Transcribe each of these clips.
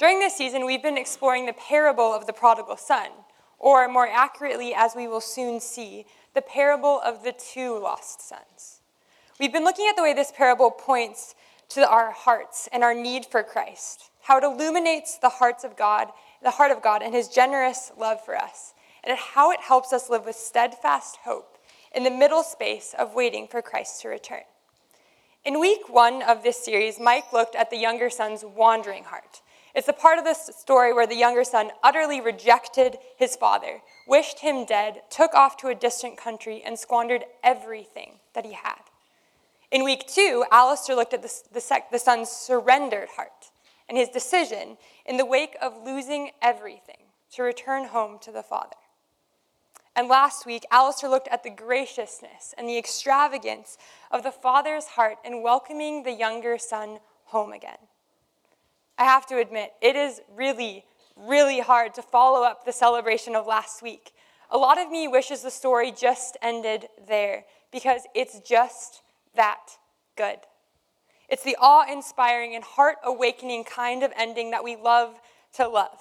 During this season, we've been exploring the parable of the prodigal son, or more accurately, as we will soon see, the parable of the two lost sons. We've been looking at the way this parable points to our hearts and our need for Christ, how it illuminates the hearts of God, the heart of God, and his generous love for us, and how it helps us live with steadfast hope in the middle space of waiting for Christ to return. In week one of this series, Mike looked at the younger son's wandering heart. It's the part of the story where the younger son utterly rejected his father, wished him dead, took off to a distant country, and squandered everything that he had. In week two, Alistair looked at the, the, sec, the son's surrendered heart and his decision in the wake of losing everything to return home to the father. And last week, Alistair looked at the graciousness and the extravagance of the father's heart in welcoming the younger son home again. I have to admit, it is really, really hard to follow up the celebration of last week. A lot of me wishes the story just ended there because it's just that good. It's the awe inspiring and heart awakening kind of ending that we love to love.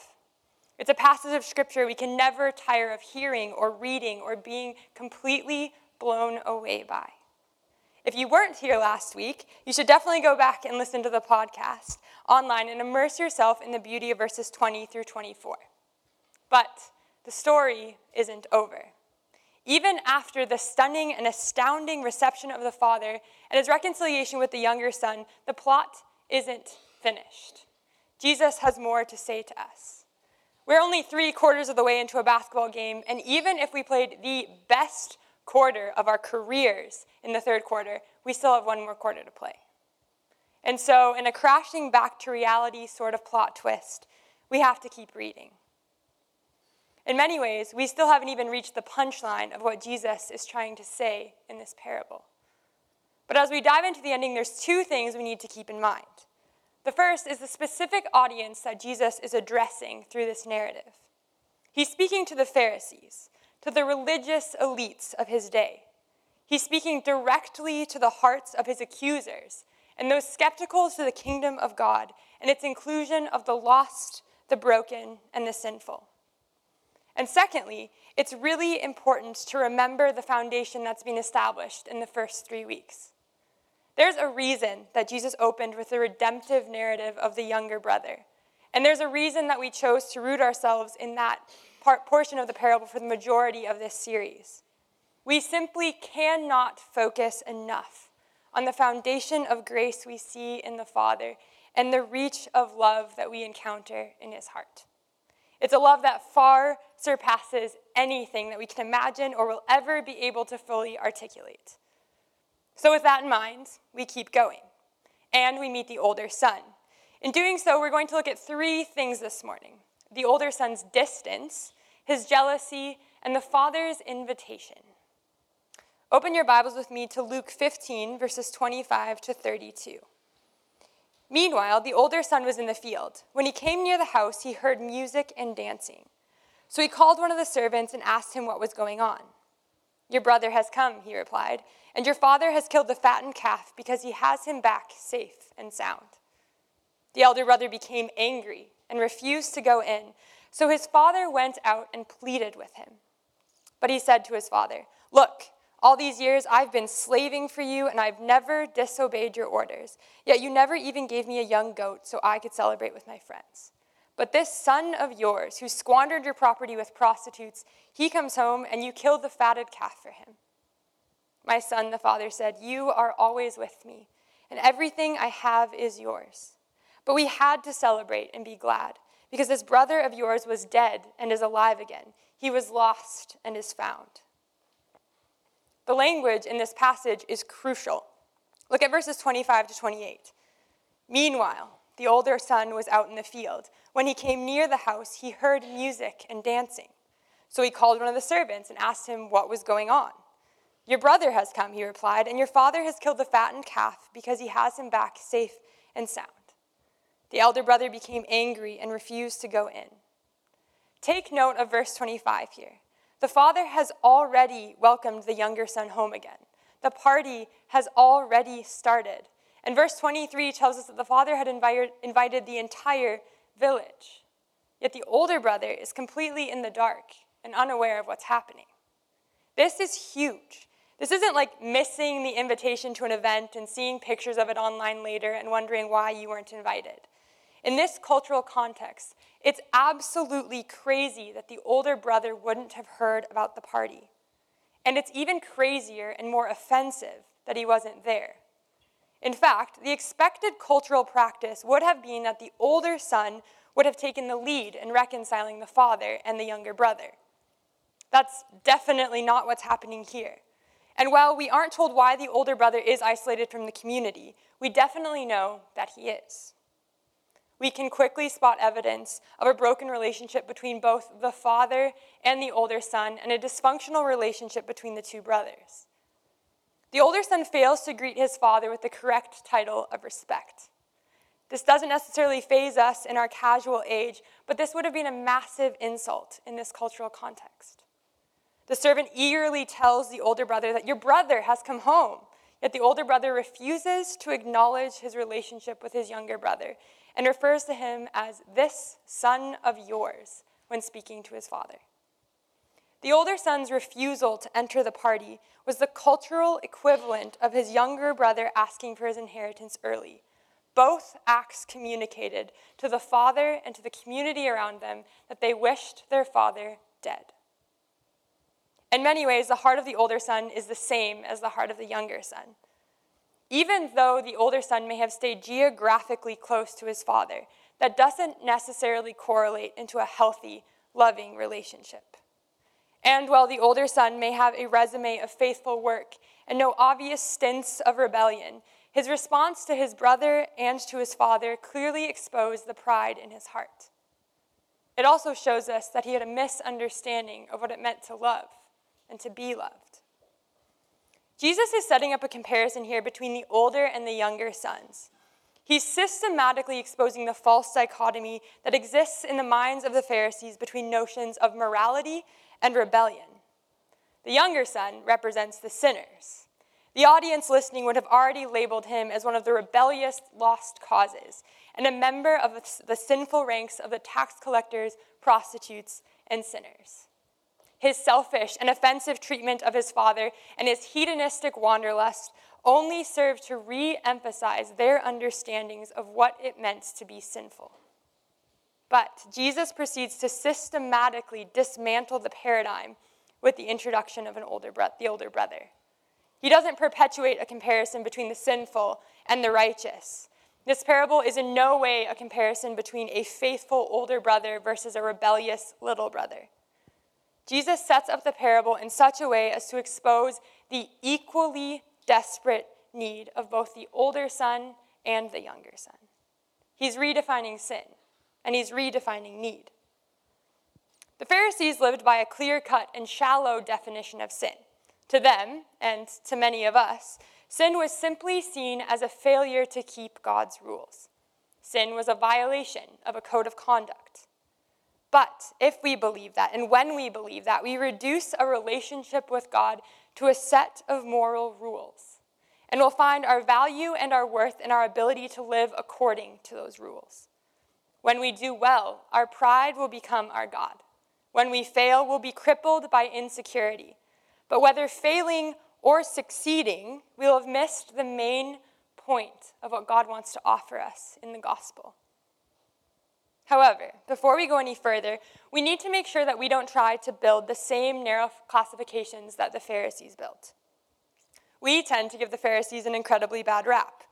It's a passage of scripture we can never tire of hearing or reading or being completely blown away by. If you weren't here last week, you should definitely go back and listen to the podcast online and immerse yourself in the beauty of verses 20 through 24. But the story isn't over. Even after the stunning and astounding reception of the father and his reconciliation with the younger son, the plot isn't finished. Jesus has more to say to us. We're only three quarters of the way into a basketball game, and even if we played the best quarter of our careers in the third quarter, we still have one more quarter to play. And so, in a crashing back to reality sort of plot twist, we have to keep reading. In many ways, we still haven't even reached the punchline of what Jesus is trying to say in this parable. But as we dive into the ending, there's two things we need to keep in mind. The first is the specific audience that Jesus is addressing through this narrative. He's speaking to the Pharisees, to the religious elites of his day. He's speaking directly to the hearts of his accusers and those skeptical to the kingdom of God and its inclusion of the lost, the broken, and the sinful. And secondly, it's really important to remember the foundation that's been established in the first three weeks. There's a reason that Jesus opened with the redemptive narrative of the younger brother. And there's a reason that we chose to root ourselves in that part, portion of the parable for the majority of this series. We simply cannot focus enough on the foundation of grace we see in the Father and the reach of love that we encounter in his heart. It's a love that far surpasses anything that we can imagine or will ever be able to fully articulate. So, with that in mind, we keep going and we meet the older son. In doing so, we're going to look at three things this morning the older son's distance, his jealousy, and the father's invitation. Open your Bibles with me to Luke 15, verses 25 to 32. Meanwhile, the older son was in the field. When he came near the house, he heard music and dancing. So he called one of the servants and asked him what was going on. Your brother has come, he replied, and your father has killed the fattened calf because he has him back safe and sound. The elder brother became angry and refused to go in. So his father went out and pleaded with him. But he said to his father, Look, all these years I've been slaving for you, and I've never disobeyed your orders. Yet you never even gave me a young goat so I could celebrate with my friends. But this son of yours, who squandered your property with prostitutes, he comes home and you kill the fatted calf for him. My son, the father said, You are always with me, and everything I have is yours. But we had to celebrate and be glad, because this brother of yours was dead and is alive again. He was lost and is found. The language in this passage is crucial. Look at verses 25 to 28. Meanwhile, the older son was out in the field. When he came near the house, he heard music and dancing. So he called one of the servants and asked him what was going on. Your brother has come, he replied, and your father has killed the fattened calf because he has him back safe and sound. The elder brother became angry and refused to go in. Take note of verse 25 here. The father has already welcomed the younger son home again. The party has already started. And verse 23 tells us that the father had invited, the entire village. Yet the older brother is completely in the dark and unaware of what's happening. This is huge. This isn't like missing the invitation to an event and seeing pictures of it online later and wondering why you weren't invited. In this cultural context, it's absolutely crazy that the older brother wouldn't have heard about the party. And it's even crazier and more offensive that he wasn't there. In fact, the expected cultural practice would have been that the older son would have taken the lead in reconciling the father and the younger brother. That's definitely not what's happening here. And while we aren't told why the older brother is isolated from the community, we definitely know that he is. We can quickly spot evidence of a broken relationship between both the father and the older son and a dysfunctional relationship between the two brothers. The older son fails to greet his father with the correct title of respect. This doesn't necessarily faze us in our casual age, but this would have been a massive insult in this cultural context. The servant eagerly tells the older brother that your brother has come home, yet the older brother refuses to acknowledge his relationship with his younger brother and refers to him as this son of yours when speaking to his father. The older son's refusal to enter the party was the cultural equivalent of his younger brother asking for his inheritance early. Both acts communicated to the father and to the community around them that they wished their father dead. In many ways, the heart of the older son is the same as the heart of the younger son. Even though the older son may have stayed geographically close to his father, that doesn't necessarily correlate into a healthy, loving relationship. And while the older son may have a resume of faithful work and no obvious stints of rebellion, his response to his brother and to his father clearly exposed the pride in his heart. It also shows us that he had a misunderstanding of what it meant to love and to be loved. Jesus is setting up a comparison here between the older and the younger sons. He's systematically exposing the false dichotomy that exists in the minds of the Pharisees between notions of morality and rebellion. The younger son represents the sinners. The audience listening would have already labeled him as one of the rebellious lost causes and a member of the sinful ranks of the tax collectors, prostitutes, and sinners. His selfish and offensive treatment of his father and his hedonistic wanderlust only served to re emphasize their understandings of what it meant to be sinful. But Jesus proceeds to systematically dismantle the paradigm with the introduction of an older bro- the older brother. He doesn't perpetuate a comparison between the sinful and the righteous. This parable is in no way a comparison between a faithful older brother versus a rebellious little brother. Jesus sets up the parable in such a way as to expose the equally desperate need of both the older son and the younger son. He's redefining sin and he's redefining need. The Pharisees lived by a clear cut and shallow definition of sin. To them, and to many of us, sin was simply seen as a failure to keep God's rules. Sin was a violation of a code of conduct. But if we believe that, and when we believe that, we reduce a relationship with God to a set of moral rules. And we'll find our value and our worth in our ability to live according to those rules. When we do well, our pride will become our God. When we fail, we'll be crippled by insecurity. But whether failing or succeeding, we'll have missed the main point of what God wants to offer us in the gospel. However, before we go any further, we need to make sure that we don't try to build the same narrow classifications that the Pharisees built. We tend to give the Pharisees an incredibly bad rap.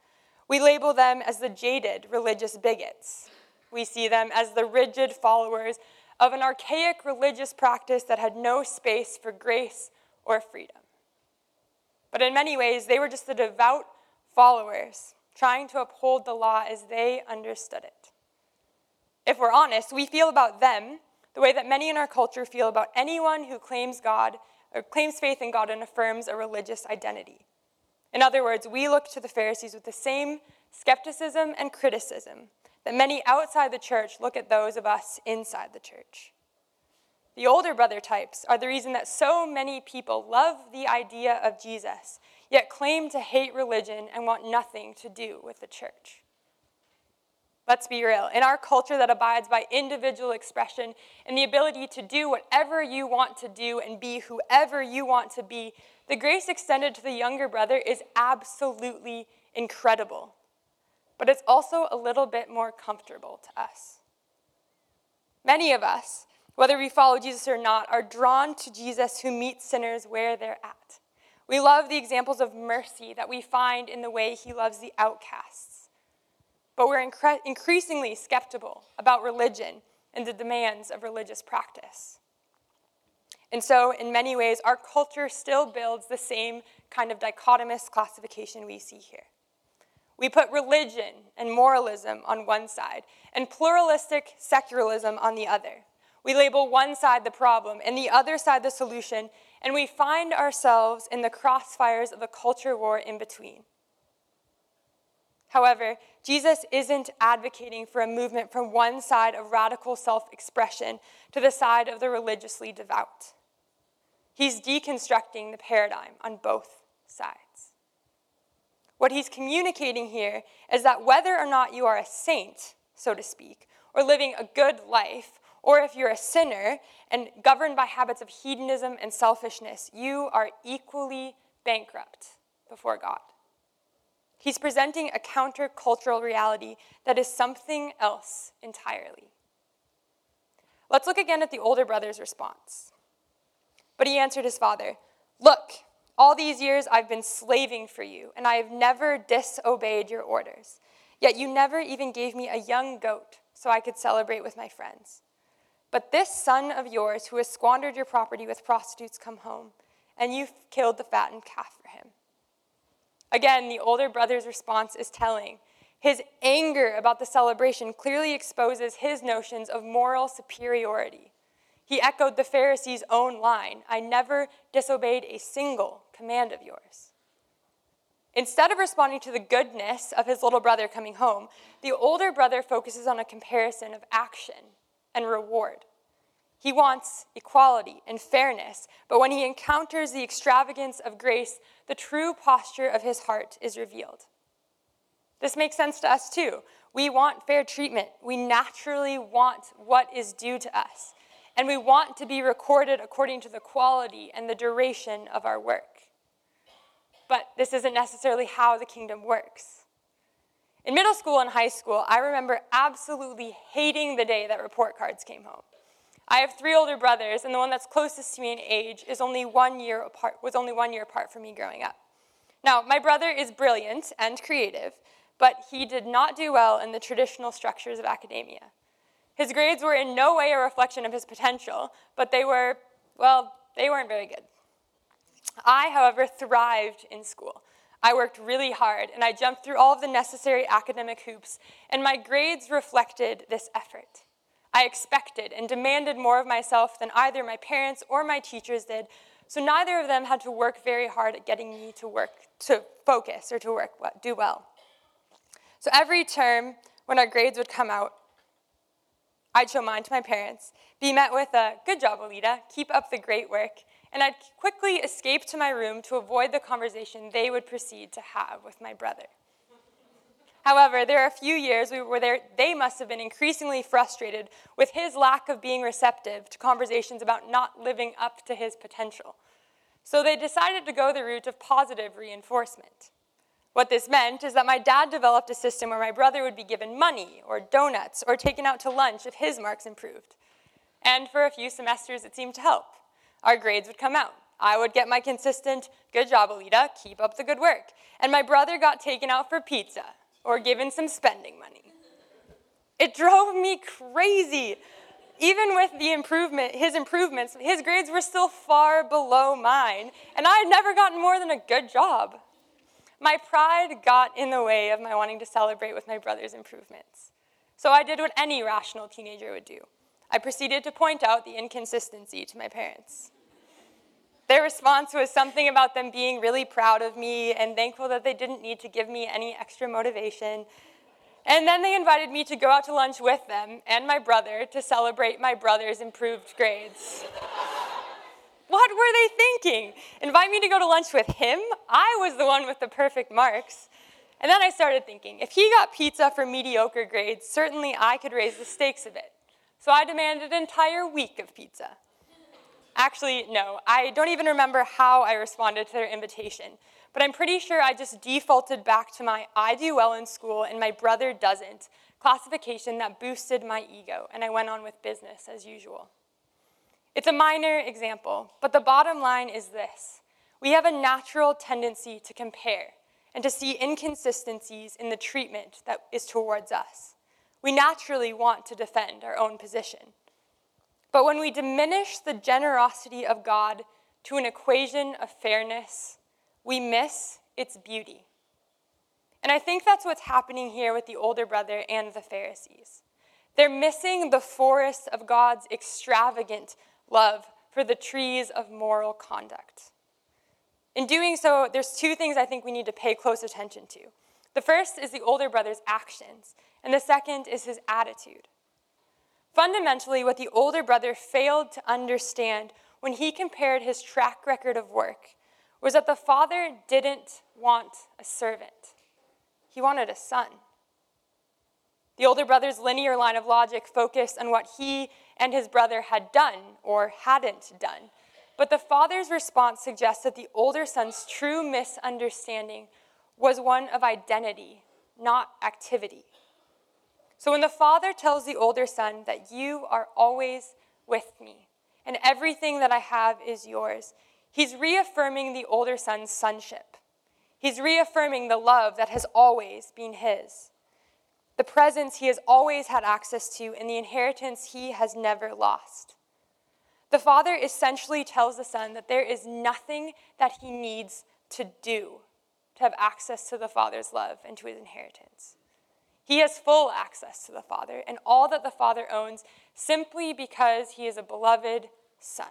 We label them as the jaded religious bigots. We see them as the rigid followers of an archaic religious practice that had no space for grace or freedom. But in many ways, they were just the devout followers trying to uphold the law as they understood it. If we're honest, we feel about them the way that many in our culture feel about anyone who claims God or claims faith in God and affirms a religious identity. In other words, we look to the Pharisees with the same skepticism and criticism that many outside the church look at those of us inside the church. The older brother types are the reason that so many people love the idea of Jesus, yet claim to hate religion and want nothing to do with the church. Let's be real. In our culture that abides by individual expression and the ability to do whatever you want to do and be whoever you want to be, the grace extended to the younger brother is absolutely incredible. But it's also a little bit more comfortable to us. Many of us, whether we follow Jesus or not, are drawn to Jesus who meets sinners where they're at. We love the examples of mercy that we find in the way he loves the outcasts but we're incre- increasingly skeptical about religion and the demands of religious practice. And so, in many ways, our culture still builds the same kind of dichotomous classification we see here. We put religion and moralism on one side and pluralistic secularism on the other. We label one side the problem and the other side the solution, and we find ourselves in the crossfires of a culture war in between. However, Jesus isn't advocating for a movement from one side of radical self expression to the side of the religiously devout. He's deconstructing the paradigm on both sides. What he's communicating here is that whether or not you are a saint, so to speak, or living a good life, or if you're a sinner and governed by habits of hedonism and selfishness, you are equally bankrupt before God. He's presenting a countercultural reality that is something else entirely. Let's look again at the older brother's response. But he answered his father, Look, all these years I've been slaving for you, and I have never disobeyed your orders. Yet you never even gave me a young goat so I could celebrate with my friends. But this son of yours who has squandered your property with prostitutes come home, and you've killed the fattened calf for him. Again, the older brother's response is telling. His anger about the celebration clearly exposes his notions of moral superiority. He echoed the Pharisees' own line I never disobeyed a single command of yours. Instead of responding to the goodness of his little brother coming home, the older brother focuses on a comparison of action and reward. He wants equality and fairness, but when he encounters the extravagance of grace, the true posture of his heart is revealed. This makes sense to us too. We want fair treatment. We naturally want what is due to us. And we want to be recorded according to the quality and the duration of our work. But this isn't necessarily how the kingdom works. In middle school and high school, I remember absolutely hating the day that report cards came home. I have three older brothers, and the one that's closest to me in age is only one year apart, was only one year apart from me growing up. Now, my brother is brilliant and creative, but he did not do well in the traditional structures of academia. His grades were in no way a reflection of his potential, but they were, well, they weren't very good. I, however, thrived in school. I worked really hard, and I jumped through all of the necessary academic hoops, and my grades reflected this effort. I expected and demanded more of myself than either my parents or my teachers did, so neither of them had to work very hard at getting me to work, to focus or to work, do well. So every term, when our grades would come out, I'd show mine to my parents, be met with a good job, Alita, keep up the great work, and I'd quickly escape to my room to avoid the conversation they would proceed to have with my brother. However, there are a few years where they must have been increasingly frustrated with his lack of being receptive to conversations about not living up to his potential. So they decided to go the route of positive reinforcement. What this meant is that my dad developed a system where my brother would be given money or donuts or taken out to lunch if his marks improved. And for a few semesters, it seemed to help. Our grades would come out. I would get my consistent, good job, Alita, keep up the good work. And my brother got taken out for pizza or given some spending money. It drove me crazy. Even with the improvement, his improvements, his grades were still far below mine, and I had never gotten more than a good job. My pride got in the way of my wanting to celebrate with my brother's improvements. So I did what any rational teenager would do. I proceeded to point out the inconsistency to my parents. Their response was something about them being really proud of me and thankful that they didn't need to give me any extra motivation. And then they invited me to go out to lunch with them and my brother to celebrate my brother's improved grades. what were they thinking? Invite me to go to lunch with him? I was the one with the perfect marks. And then I started thinking if he got pizza for mediocre grades, certainly I could raise the stakes a bit. So I demanded an entire week of pizza. Actually, no, I don't even remember how I responded to their invitation, but I'm pretty sure I just defaulted back to my I do well in school and my brother doesn't classification that boosted my ego, and I went on with business as usual. It's a minor example, but the bottom line is this we have a natural tendency to compare and to see inconsistencies in the treatment that is towards us. We naturally want to defend our own position. But when we diminish the generosity of God to an equation of fairness, we miss its beauty. And I think that's what's happening here with the older brother and the Pharisees. They're missing the forest of God's extravagant love for the trees of moral conduct. In doing so, there's two things I think we need to pay close attention to. The first is the older brother's actions, and the second is his attitude. Fundamentally, what the older brother failed to understand when he compared his track record of work was that the father didn't want a servant, he wanted a son. The older brother's linear line of logic focused on what he and his brother had done or hadn't done. But the father's response suggests that the older son's true misunderstanding was one of identity, not activity. So when the father tells the older son that you are always with me and everything that I have is yours, he's reaffirming the older son's sonship. He's reaffirming the love that has always been his, the presence he has always had access to, and the inheritance he has never lost. The father essentially tells the son that there is nothing that he needs to do to have access to the father's love and to his inheritance. He has full access to the father and all that the father owns simply because he is a beloved son.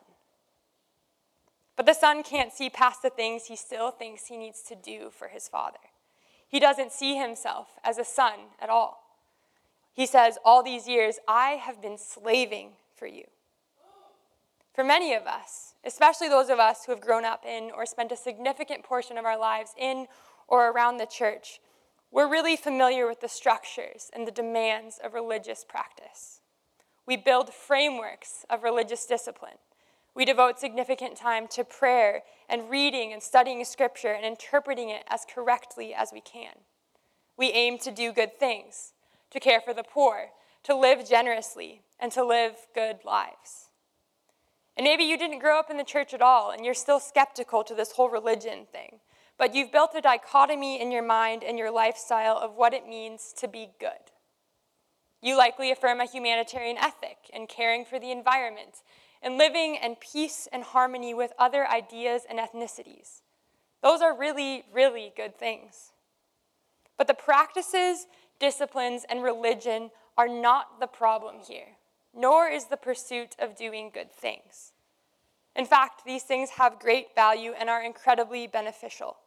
But the son can't see past the things he still thinks he needs to do for his father. He doesn't see himself as a son at all. He says, All these years, I have been slaving for you. For many of us, especially those of us who have grown up in or spent a significant portion of our lives in or around the church, we're really familiar with the structures and the demands of religious practice. We build frameworks of religious discipline. We devote significant time to prayer and reading and studying scripture and interpreting it as correctly as we can. We aim to do good things, to care for the poor, to live generously, and to live good lives. And maybe you didn't grow up in the church at all and you're still skeptical to this whole religion thing. But you've built a dichotomy in your mind and your lifestyle of what it means to be good. You likely affirm a humanitarian ethic and caring for the environment and living in peace and harmony with other ideas and ethnicities. Those are really, really good things. But the practices, disciplines, and religion are not the problem here nor is the pursuit of doing good things. In fact, these things have great value and are incredibly beneficial.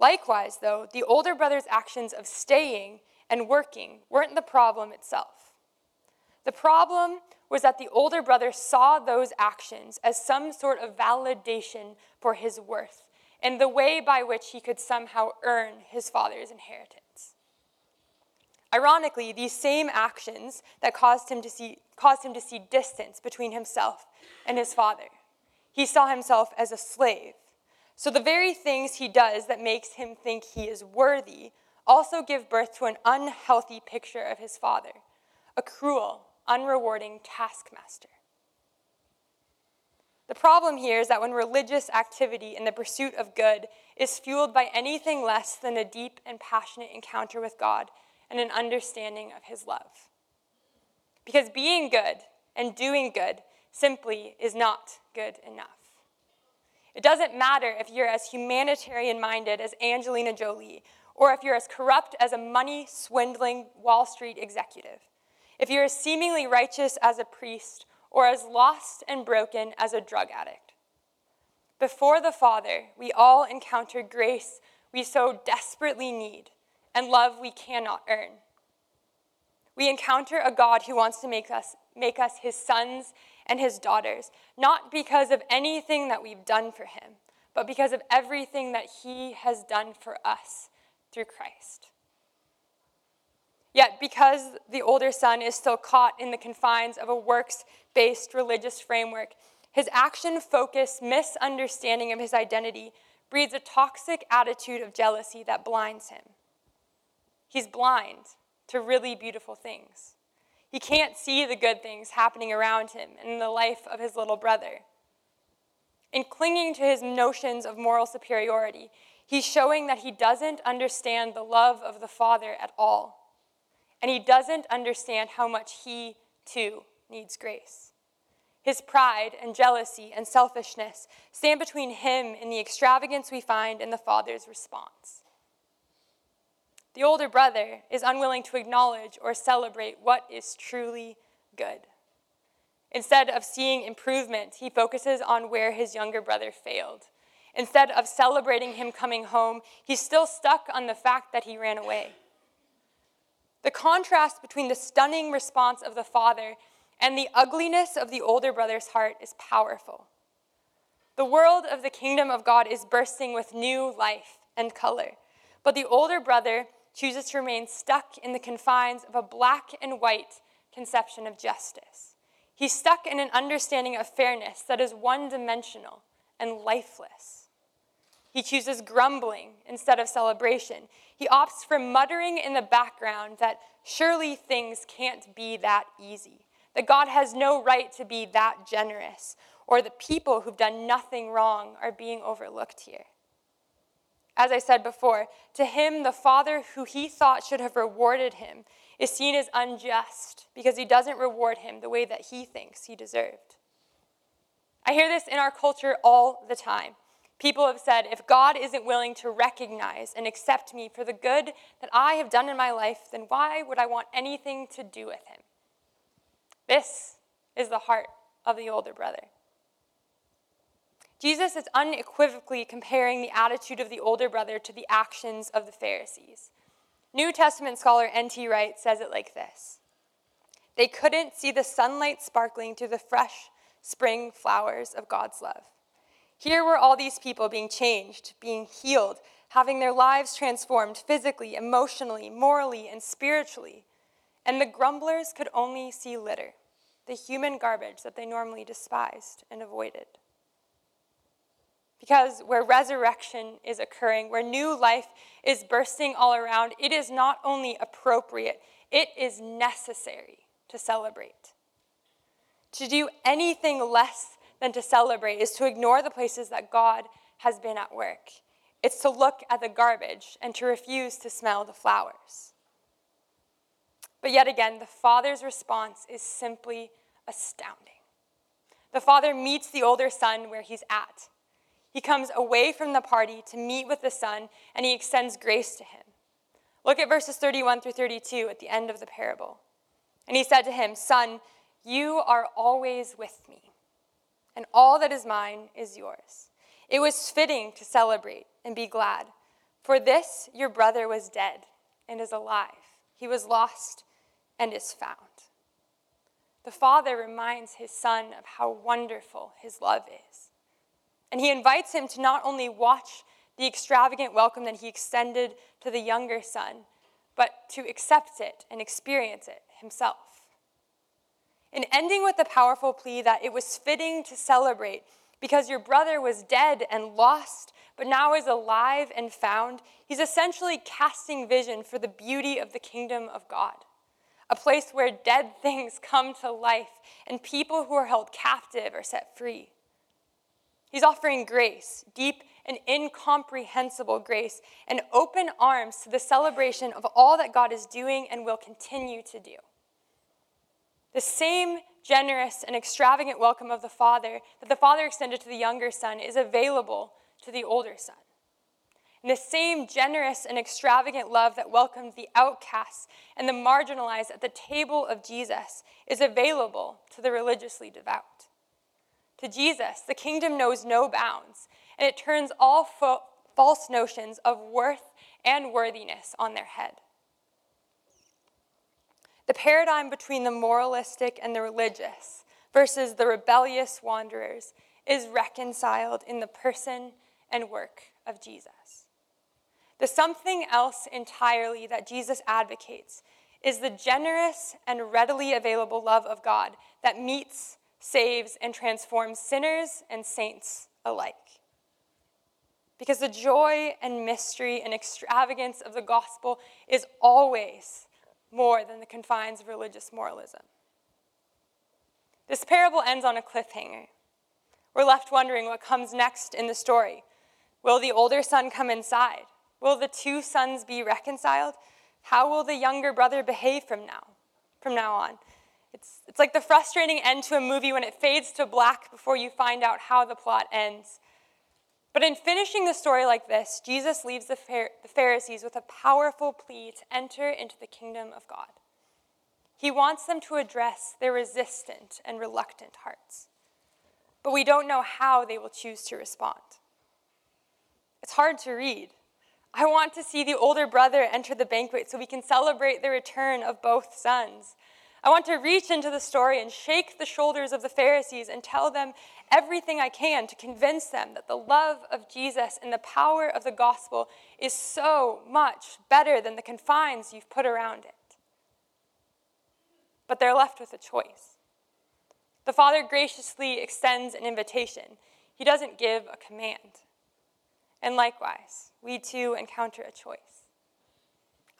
Likewise, though, the older brother's actions of staying and working weren't the problem itself. The problem was that the older brother saw those actions as some sort of validation for his worth and the way by which he could somehow earn his father's inheritance. Ironically, these same actions that caused him to see, caused him to see distance between himself and his father. He saw himself as a slave. So the very things he does that makes him think he is worthy also give birth to an unhealthy picture of his father, a cruel, unrewarding taskmaster. The problem here is that when religious activity in the pursuit of good is fueled by anything less than a deep and passionate encounter with God, and an understanding of his love. Because being good and doing good simply is not good enough. It doesn't matter if you're as humanitarian minded as Angelina Jolie or if you're as corrupt as a money swindling Wall Street executive. If you're as seemingly righteous as a priest or as lost and broken as a drug addict. Before the Father, we all encounter grace we so desperately need and love we cannot earn. We encounter a God who wants to make us, make us his sons and his daughters, not because of anything that we've done for him, but because of everything that he has done for us through Christ. Yet, because the older son is still caught in the confines of a works based religious framework, his action focused misunderstanding of his identity breeds a toxic attitude of jealousy that blinds him. He's blind to really beautiful things. He can't see the good things happening around him and in the life of his little brother. In clinging to his notions of moral superiority, he's showing that he doesn't understand the love of the Father at all. And he doesn't understand how much he, too, needs grace. His pride and jealousy and selfishness stand between him and the extravagance we find in the Father's response. The older brother is unwilling to acknowledge or celebrate what is truly good. Instead of seeing improvement, he focuses on where his younger brother failed. Instead of celebrating him coming home, he's still stuck on the fact that he ran away. The contrast between the stunning response of the father and the ugliness of the older brother's heart is powerful. The world of the kingdom of God is bursting with new life and color, but the older brother chooses to remain stuck in the confines of a black and white conception of justice. He's stuck in an understanding of fairness that is one dimensional and lifeless. He chooses grumbling instead of celebration. He opts for muttering in the background that surely things can't be that easy, that God has no right to be that generous, or the people who've done nothing wrong are being overlooked here. As I said before, to him, the Father who he thought should have rewarded him is seen as unjust because he doesn't reward him the way that he thinks he deserved. I hear this in our culture all the time. People have said, if God isn't willing to recognize and accept me for the good that I have done in my life, then why would I want anything to do with him? This is the heart of the older brother. Jesus is unequivocally comparing the attitude of the older brother to the actions of the Pharisees. New Testament scholar N.T. Wright says it like this They couldn't see the sunlight sparkling through the fresh spring flowers of God's love. Here were all these people being changed, being healed, having their lives transformed physically, emotionally, morally, and spiritually. And the grumblers could only see litter, the human garbage that they normally despised and avoided. Because where resurrection is occurring, where new life is bursting all around, it is not only appropriate, it is necessary to celebrate. To do anything less than to celebrate is to ignore the places that God has been at work. It's to look at the garbage and to refuse to smell the flowers. But yet again, the father's response is simply astounding. The father meets the older son where he's at. He comes away from the party to meet with the son, and he extends grace to him. Look at verses 31 through 32 at the end of the parable. And he said to him, Son, you are always with me, and all that is mine is yours. It was fitting to celebrate and be glad, for this your brother was dead and is alive. He was lost and is found. The father reminds his son of how wonderful his love is. And he invites him to not only watch the extravagant welcome that he extended to the younger son, but to accept it and experience it himself. In ending with the powerful plea that it was fitting to celebrate because your brother was dead and lost, but now is alive and found, he's essentially casting vision for the beauty of the kingdom of God, a place where dead things come to life and people who are held captive are set free. He's offering grace, deep and incomprehensible grace, and open arms to the celebration of all that God is doing and will continue to do. The same generous and extravagant welcome of the Father that the Father extended to the younger son is available to the older son. And the same generous and extravagant love that welcomed the outcasts and the marginalized at the table of Jesus is available to the religiously devout to Jesus, the kingdom knows no bounds, and it turns all fo- false notions of worth and worthiness on their head. The paradigm between the moralistic and the religious versus the rebellious wanderers is reconciled in the person and work of Jesus. The something else entirely that Jesus advocates is the generous and readily available love of God that meets, saves, and transforms sinners and saints alike. Because the joy and mystery and extravagance of the gospel is always more than the confines of religious moralism. This parable ends on a cliffhanger. We're left wondering what comes next in the story. Will the older son come inside? Will the two sons be reconciled? How will the younger brother behave from now, from now on? It's, it's like the frustrating end to a movie when it fades to black before you find out how the plot ends. But in finishing the story like this, Jesus leaves the, the Pharisees with a powerful plea to enter into the kingdom of God. He wants them to address their resistant and reluctant hearts. But we don't know how they will choose to respond. It's hard to read. I want to see the older brother enter the banquet so we can celebrate the return of both sons. I want to reach into the story and shake the shoulders of the Pharisees and tell them everything I can to convince them that the love of Jesus and the power of the gospel is so much better than the confines you've put around it. But they're left with a choice. The Father graciously extends an invitation, He doesn't give a command. And likewise, we too encounter a choice.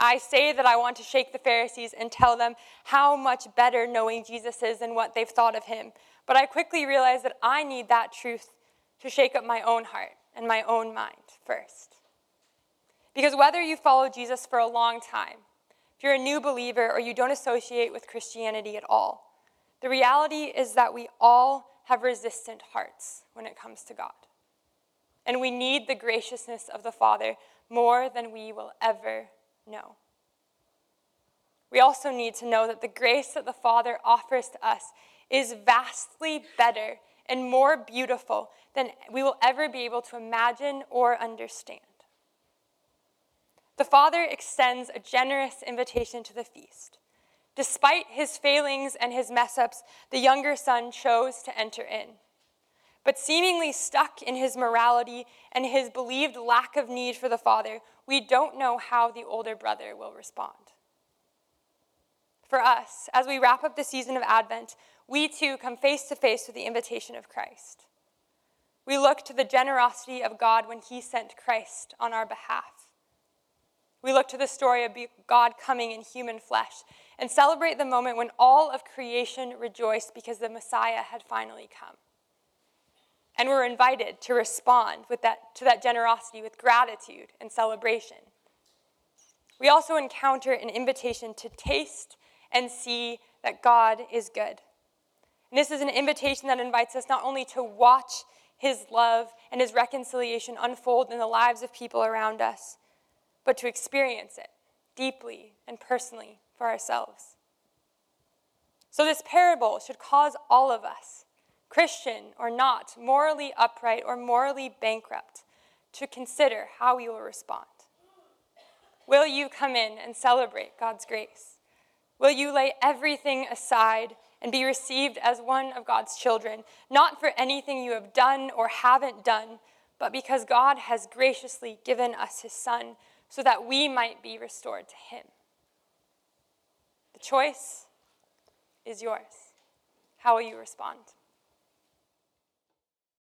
I say that I want to shake the Pharisees and tell them how much better knowing Jesus is than what they've thought of him. But I quickly realize that I need that truth to shake up my own heart and my own mind first. Because whether you follow Jesus for a long time, if you're a new believer or you don't associate with Christianity at all, the reality is that we all have resistant hearts when it comes to God. And we need the graciousness of the Father more than we will ever know. We also need to know that the grace that the Father offers to us is vastly better and more beautiful than we will ever be able to imagine or understand. The Father extends a generous invitation to the feast. Despite his failings and his mess ups, the younger son chose to enter in. But seemingly stuck in his morality and his believed lack of need for the Father, we don't know how the older brother will respond. For us, as we wrap up the season of Advent, we too come face to face with the invitation of Christ. We look to the generosity of God when he sent Christ on our behalf. We look to the story of God coming in human flesh and celebrate the moment when all of creation rejoiced because the Messiah had finally come. And we're invited to respond with that, to that generosity with gratitude and celebration. We also encounter an invitation to taste and see that God is good. And this is an invitation that invites us not only to watch his love and his reconciliation unfold in the lives of people around us, but to experience it deeply and personally for ourselves. So, this parable should cause all of us Christian or not, morally upright or morally bankrupt, to consider how you will respond. Will you come in and celebrate God's grace? Will you lay everything aside and be received as one of God's children, not for anything you have done or haven't done, but because God has graciously given us his Son so that we might be restored to him? The choice is yours. How will you respond?